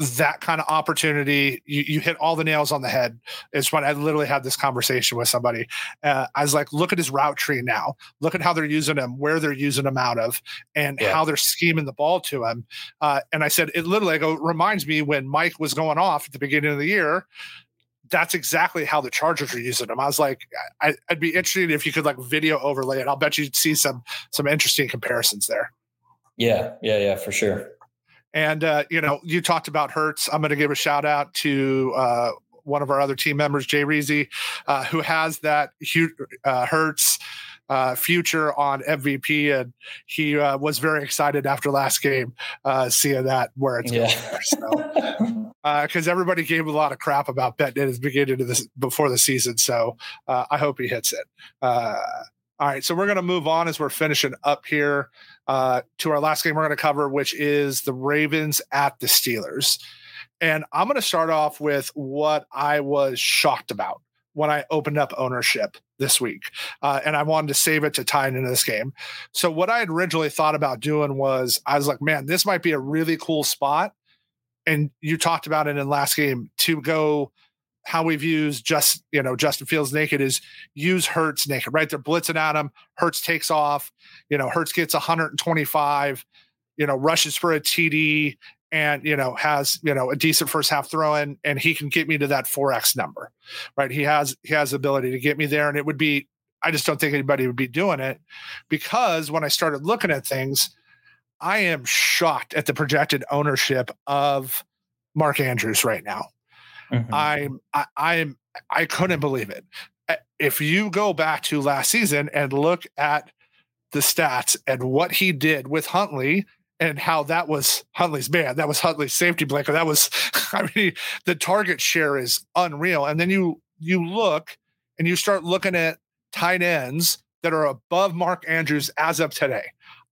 that kind of opportunity, you, you hit all the nails on the head. It's when I literally had this conversation with somebody. Uh, I was like, look at his route tree now. Look at how they're using him, where they're using him out of, and yeah. how they're scheming the ball to him. Uh, and I said, it literally go, reminds me when Mike was going off at the beginning of the year. That's exactly how the Chargers are using him. I was like, I, would be interested if you could like video overlay it. I'll bet you'd see some some interesting comparisons there. Yeah, yeah, yeah, for sure. And uh, you know, you talked about Hurts. I'm going to give a shout out to uh, one of our other team members, Jay Reezy, uh, who has that uh, Hurts uh, future on MVP, and he uh, was very excited after last game, uh, seeing that where it's yeah. going. There, so, because everybody gave a lot of crap about betting at the beginning of this before the season, so uh, I hope he hits it. All right, so we're going to move on as we're finishing up here uh, to our last game we're going to cover, which is the Ravens at the Steelers. And I'm going to start off with what I was shocked about when I opened up ownership this week. Uh, and I wanted to save it to tie into this game. So, what I had originally thought about doing was I was like, man, this might be a really cool spot. And you talked about it in last game to go how we've used just you know Justin Fields naked is use Hurts naked, right? They're blitzing at him. Hurts takes off. You know, Hurts gets 125. You know, rushes for a TD and you know has you know a decent first half throw in, and he can get me to that 4x number, right? He has he has the ability to get me there, and it would be. I just don't think anybody would be doing it because when I started looking at things, I am shocked at the projected ownership of Mark Andrews right now. Mm-hmm. I'm I, I'm I couldn't believe it. If you go back to last season and look at the stats and what he did with Huntley and how that was Huntley's man, that was Huntley's safety blanket. That was, [LAUGHS] I mean, the target share is unreal. And then you you look and you start looking at tight ends that are above Mark Andrews as of today.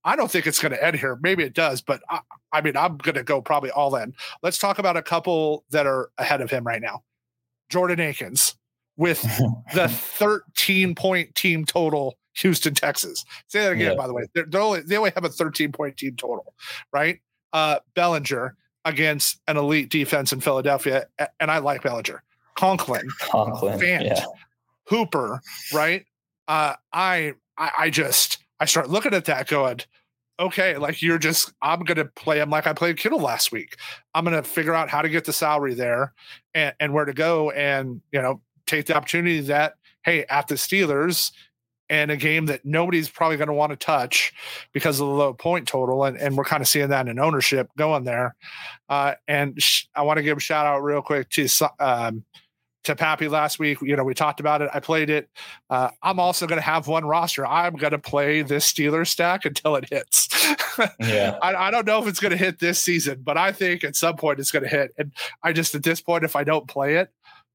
I don't think it's going to end here. Maybe it does, but I, I mean, I'm going to go probably all in. Let's talk about a couple that are ahead of him right now. Jordan Akins with [LAUGHS] the 13 point team total, Houston, Texas. Say that again, yeah. by the way. They're, they're only, they only have a 13 point team total, right? Uh, Bellinger against an elite defense in Philadelphia, and I like Bellinger. Conklin, Conklin, Fant, yeah. Hooper, right? Uh, I, I, I just I start looking at that going, okay, like you're just, I'm going to play him like I played Kittle last week. I'm going to figure out how to get the salary there and, and where to go and, you know, take the opportunity that, hey, at the Steelers, and a game that nobody's probably going to want to touch because of the low point total. And, and we're kind of seeing that in ownership going there. Uh, and sh- I want to give a shout out real quick to um, to Pappy last week. You know, we talked about it. I played it. Uh, I'm also going to have one roster. I'm going to play this Steelers stack until it hits. [LAUGHS] yeah. I, I, don't know if it's going to hit this season, but I think at some point it's going to hit. And I just, at this point, if I don't play it,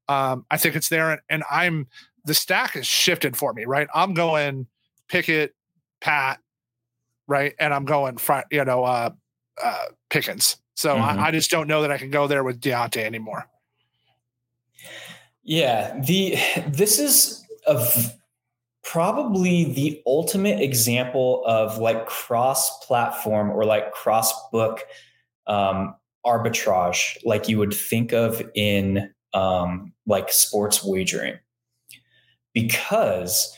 um, I think it's there. And, and I'm, the stack has shifted for me, right? I'm going Pickett, Pat, right? And I'm going, front, you know, uh, uh, Pickens. So mm-hmm. I, I just don't know that I can go there with Diontae anymore. Yeah, the [SIGHS] this is of probably the ultimate example of like cross-platform or like cross-book um, arbitrage, like you would think of in um, like sports wagering, because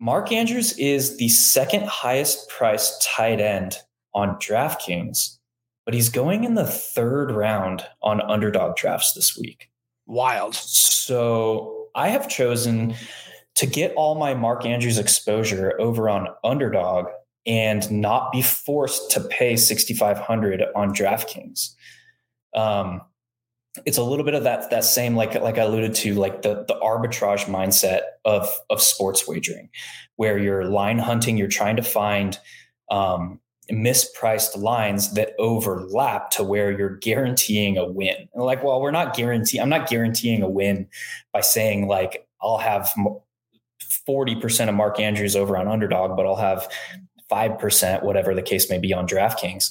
Mark Andrews is the second highest priced tight end on DraftKings, but he's going in the third round on underdog drafts this week. Wild. So I have chosen to get all my Mark Andrews exposure over on Underdog and not be forced to pay 6500 on DraftKings. Um, it's a little bit of that that same like like I alluded to like the the arbitrage mindset of of sports wagering where you're line hunting you're trying to find um, mispriced lines that overlap to where you're guaranteeing a win and like well we're not guaranteeing I'm not guaranteeing a win by saying like I'll have 40% of Mark Andrews over on underdog but I'll have 5% whatever the case may be on DraftKings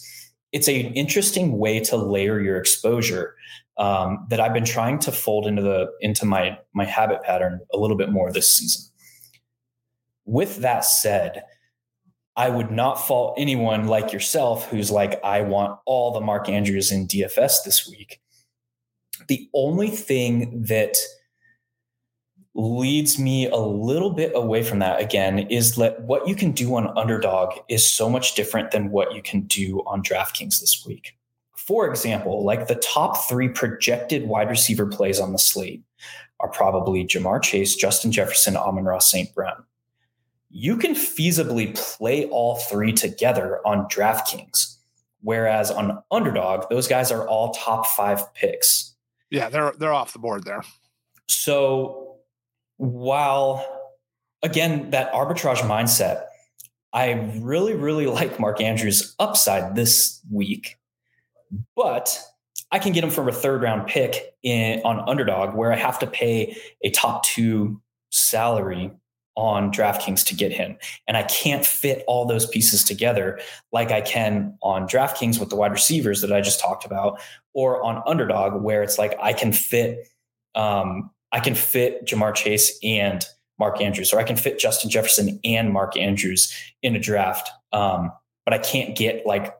it's an interesting way to layer your exposure um, that I've been trying to fold into the into my my habit pattern a little bit more this season. With that said, I would not fault anyone like yourself who's like, I want all the Mark Andrews in DFS this week. The only thing that leads me a little bit away from that again is that what you can do on underdog is so much different than what you can do on DraftKings this week. For example, like the top three projected wide receiver plays on the slate are probably Ja'Marr Chase, Justin Jefferson, Amon-Ra St. Brown. You can feasibly play all three together on DraftKings, whereas on underdog, those guys are all top five picks. Yeah, they're they're off the board there. So while again that arbitrage mindset i really really like mark andrews upside this week but i can get him from a third round pick in on underdog where i have to pay a top two salary on DraftKings to get him. And I can't fit all those pieces together like I can on DraftKings with the wide receivers that I just talked about, or on Underdog, where it's like I can fit um, I can fit Ja'Marr Chase and Mark Andrews, or I can fit Justin Jefferson and Mark Andrews in a draft. Um, but I can't get like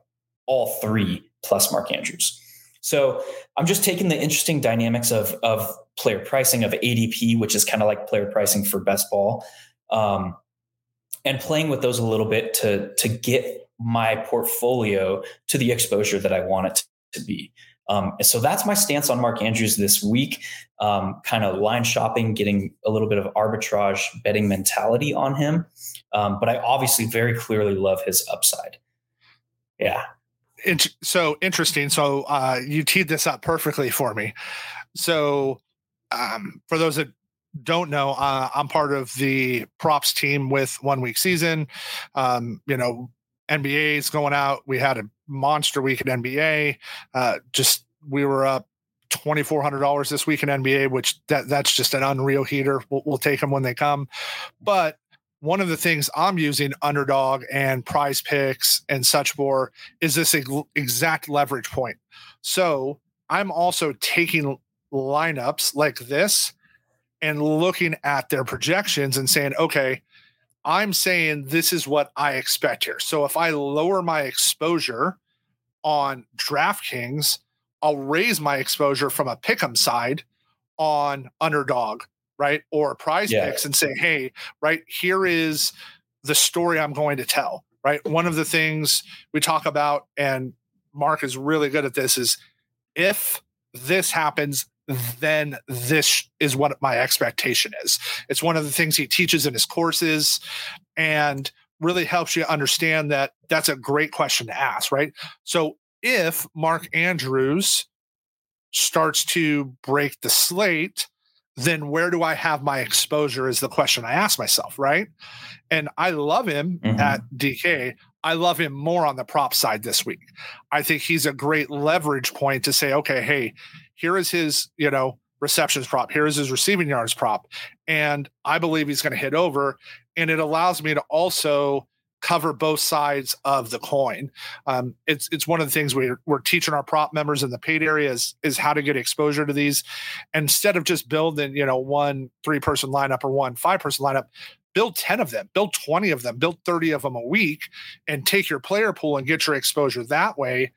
all three plus Mark Andrews. So I'm just taking the interesting dynamics of of player pricing of ADP, which is kind of like player pricing for best ball, um, and playing with those a little bit to to get my portfolio to the exposure that I want it to be. Um, so that's my stance on Mark Andrews this week. Um, kind of line shopping, getting a little bit of arbitrage betting mentality on him. Um, but I obviously very clearly love his upside. Yeah. so interesting. So uh, you teed this up perfectly for me. So um, for those that don't know, uh, I'm part of the props team with One Week Season. Um, you know, NBA's going out. We had a monster week at NBA. Uh, just we were up twenty four hundred dollars this week in NBA, which that that's just an unreal heater. We'll, we'll take them when they come. But one of the things I'm using underdog and prize picks and such for is this exact leverage point. So I'm also taking lineups like this and looking at their projections and saying, okay, I'm saying this is what I expect here. So if I lower my exposure on DraftKings, I'll raise my exposure from a pick'em side on underdog, right? Or prize yeah. picks and say, hey, right, here is the story I'm going to tell, right? One of the things we talk about, and Mark is really good at this, is if this happens, then this is what my expectation is. It's one of the things he teaches in his courses and really helps you understand that that's a great question to ask, right? So if Mark Andrews starts to break the slate, then where do I have my exposure is the question I ask myself, right? And I love him mm-hmm. at DK. I love him more on the prop side this week. I think he's a great leverage point to say, okay, hey, here is his, you know, receptions prop. Here is his receiving yards prop. And I believe he's going to hit over. And it allows me to also cover both sides of the coin. Um, it's it's one of the things we're, we're teaching our prop members in the paid area is, is how to get exposure to these. Instead of just building, you know, one three person lineup or one five person lineup, build 10 of them, build 20 of them, build 30 of them a week and take your player pool and get your exposure that way.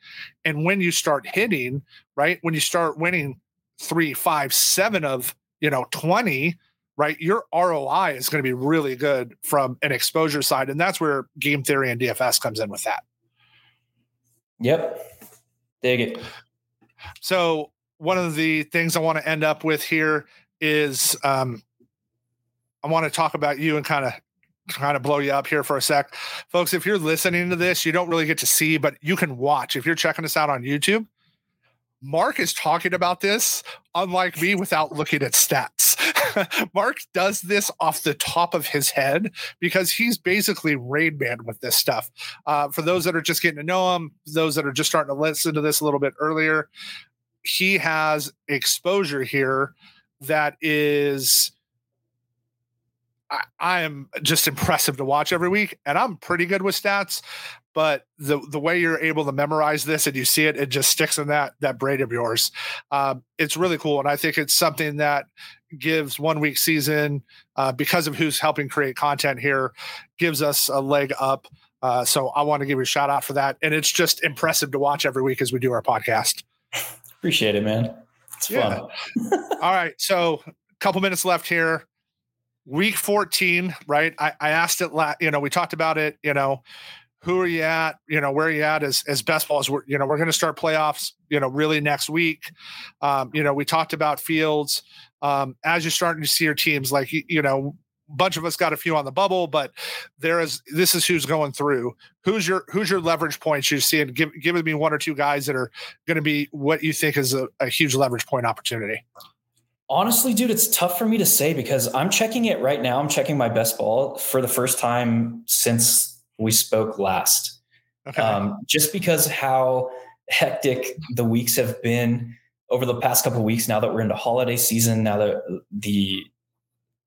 And when you start hitting, right, when you start winning three, five, seven of, you know, 20, right, your ROI is going to be really good from an exposure side. And that's where game theory and DFS comes in with that. Yep. Dig it. So, one of the things I want to end up with here is um, I want to talk about you and kind of kind of blow you up here for a sec. Folks, if you're listening to this, you don't really get to see, but you can watch. If you're checking us out on YouTube, Mark is talking about this, unlike me, without looking at stats. [LAUGHS] Mark does this off the top of his head because he's basically Rain Man with this stuff. Uh, for those that are just getting to know him, those that are just starting to listen to this a little bit earlier, he has exposure here that is I, I am just impressive to watch every week, and I'm pretty good with stats. But the the way you're able to memorize this and you see it, it just sticks in that that brain of yours. Um, it's really cool, and I think it's something that gives one week season uh, because of who's helping create content here, gives us a leg up. Uh, so I want to give you a shout out for that, and it's just impressive to watch every week as we do our podcast. Appreciate it, man. It's yeah. fun. [LAUGHS] All right, so a couple minutes left here week 14, right? I, I asked it, la- you know, we talked about it, you know, who are you at? You know, where are you at as, as best balls? We're, you know, we're going to start playoffs, you know, really next week. Um, you know, we talked about fields. Um, as you're starting to see your teams, like, you, you know, a bunch of us got a few on the bubble, but there is, this is who's going through. Who's your, who's your leverage points you're seeing? give, give me one or two guys that are going to be what you think is a, a huge leverage point opportunity. Honestly, dude, it's tough for me to say because I'm checking it right now. I'm checking my best ball for the first time since we spoke last. Okay. Um, just because how hectic the weeks have been over the past couple weeks. Now that we're into holiday season, now that the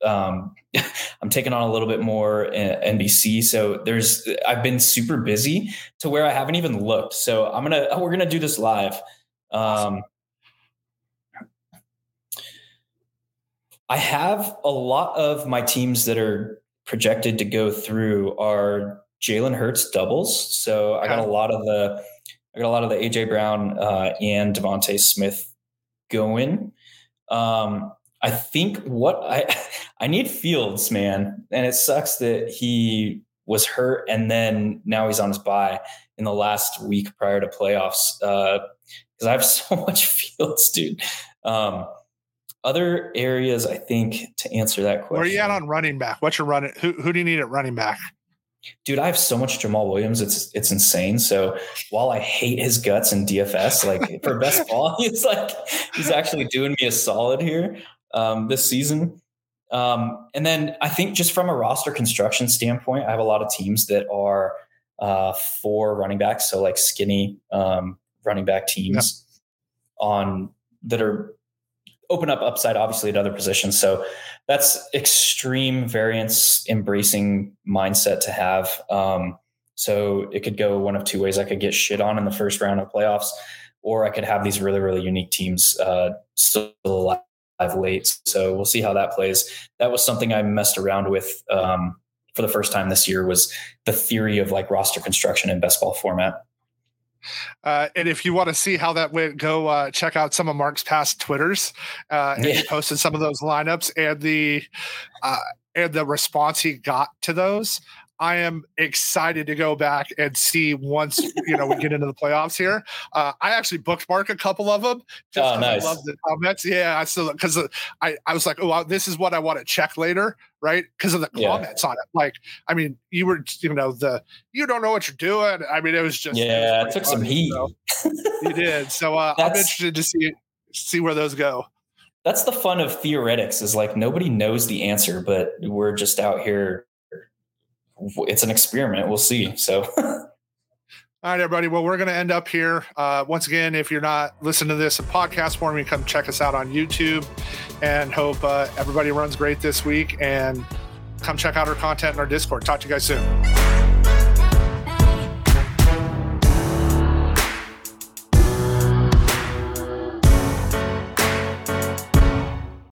um, [LAUGHS] I'm taking on a little bit more NBC. So there's I've been super busy to where I haven't even looked. So I'm gonna we're gonna do this live. Um, I have a lot of my teams that are projected to go through are Jalen Hurts doubles. So I got a lot of the I got a lot of the AJ Brown uh, and DeVonta Smith going. Um, I think what I [LAUGHS] I need Fields, man, and it sucks that he was hurt and then now he's on his bye in the last week prior to playoffs because uh, I have [LAUGHS] so much Fields, dude. Um, other areas, I think, to answer that question. Where are you at on running back? What's your running? Who who do you need at running back? Dude, I have so much Jamaal Williams. It's it's insane. So while I hate his guts in DFS, like for best [LAUGHS] ball, he's like he's actually doing me a solid here um, this season. Um, and then I think just from a roster construction standpoint, I have a lot of teams that are uh, for running backs, so like skinny um, running back teams yep. on that are open up upside obviously at other positions. So that's extreme variance embracing mindset to have. Um, so it could go one of two ways. I could get shit on in the first round of playoffs, or I could have these really, really unique teams uh, still alive late. So we'll see how that plays. That was something I messed around with um, for the first time this year was the theory of like roster construction in best ball format. Uh, and if you want to see how that went, go uh, check out some of Mark's past Twitters. Uh, and yeah. he posted some of those lineups and the uh, and the response he got to those. I am excited to go back and see once you know we get into the playoffs here. Uh, I actually bookmark a couple of them just oh, nice. I love the comments. Yeah, I still because I I was like, oh, this is what I want to check later, right? Because of the comments yeah. on it. Like, I mean, you were you know the you don't know what you're doing. I mean, it was just yeah, it, it took funny, some heat. So [LAUGHS] you did. So uh, I'm interested to see see where those go. That's the fun of theoretics is like nobody knows the answer, but we're just out here it's an experiment. We'll see. So. [LAUGHS] All right, everybody. Well, we're going to end up here. Uh, once again, if you're not listening to this in podcast form, you come check us out on YouTube and hope uh, everybody runs great this week and come check out our content in our Discord. Talk to you guys soon.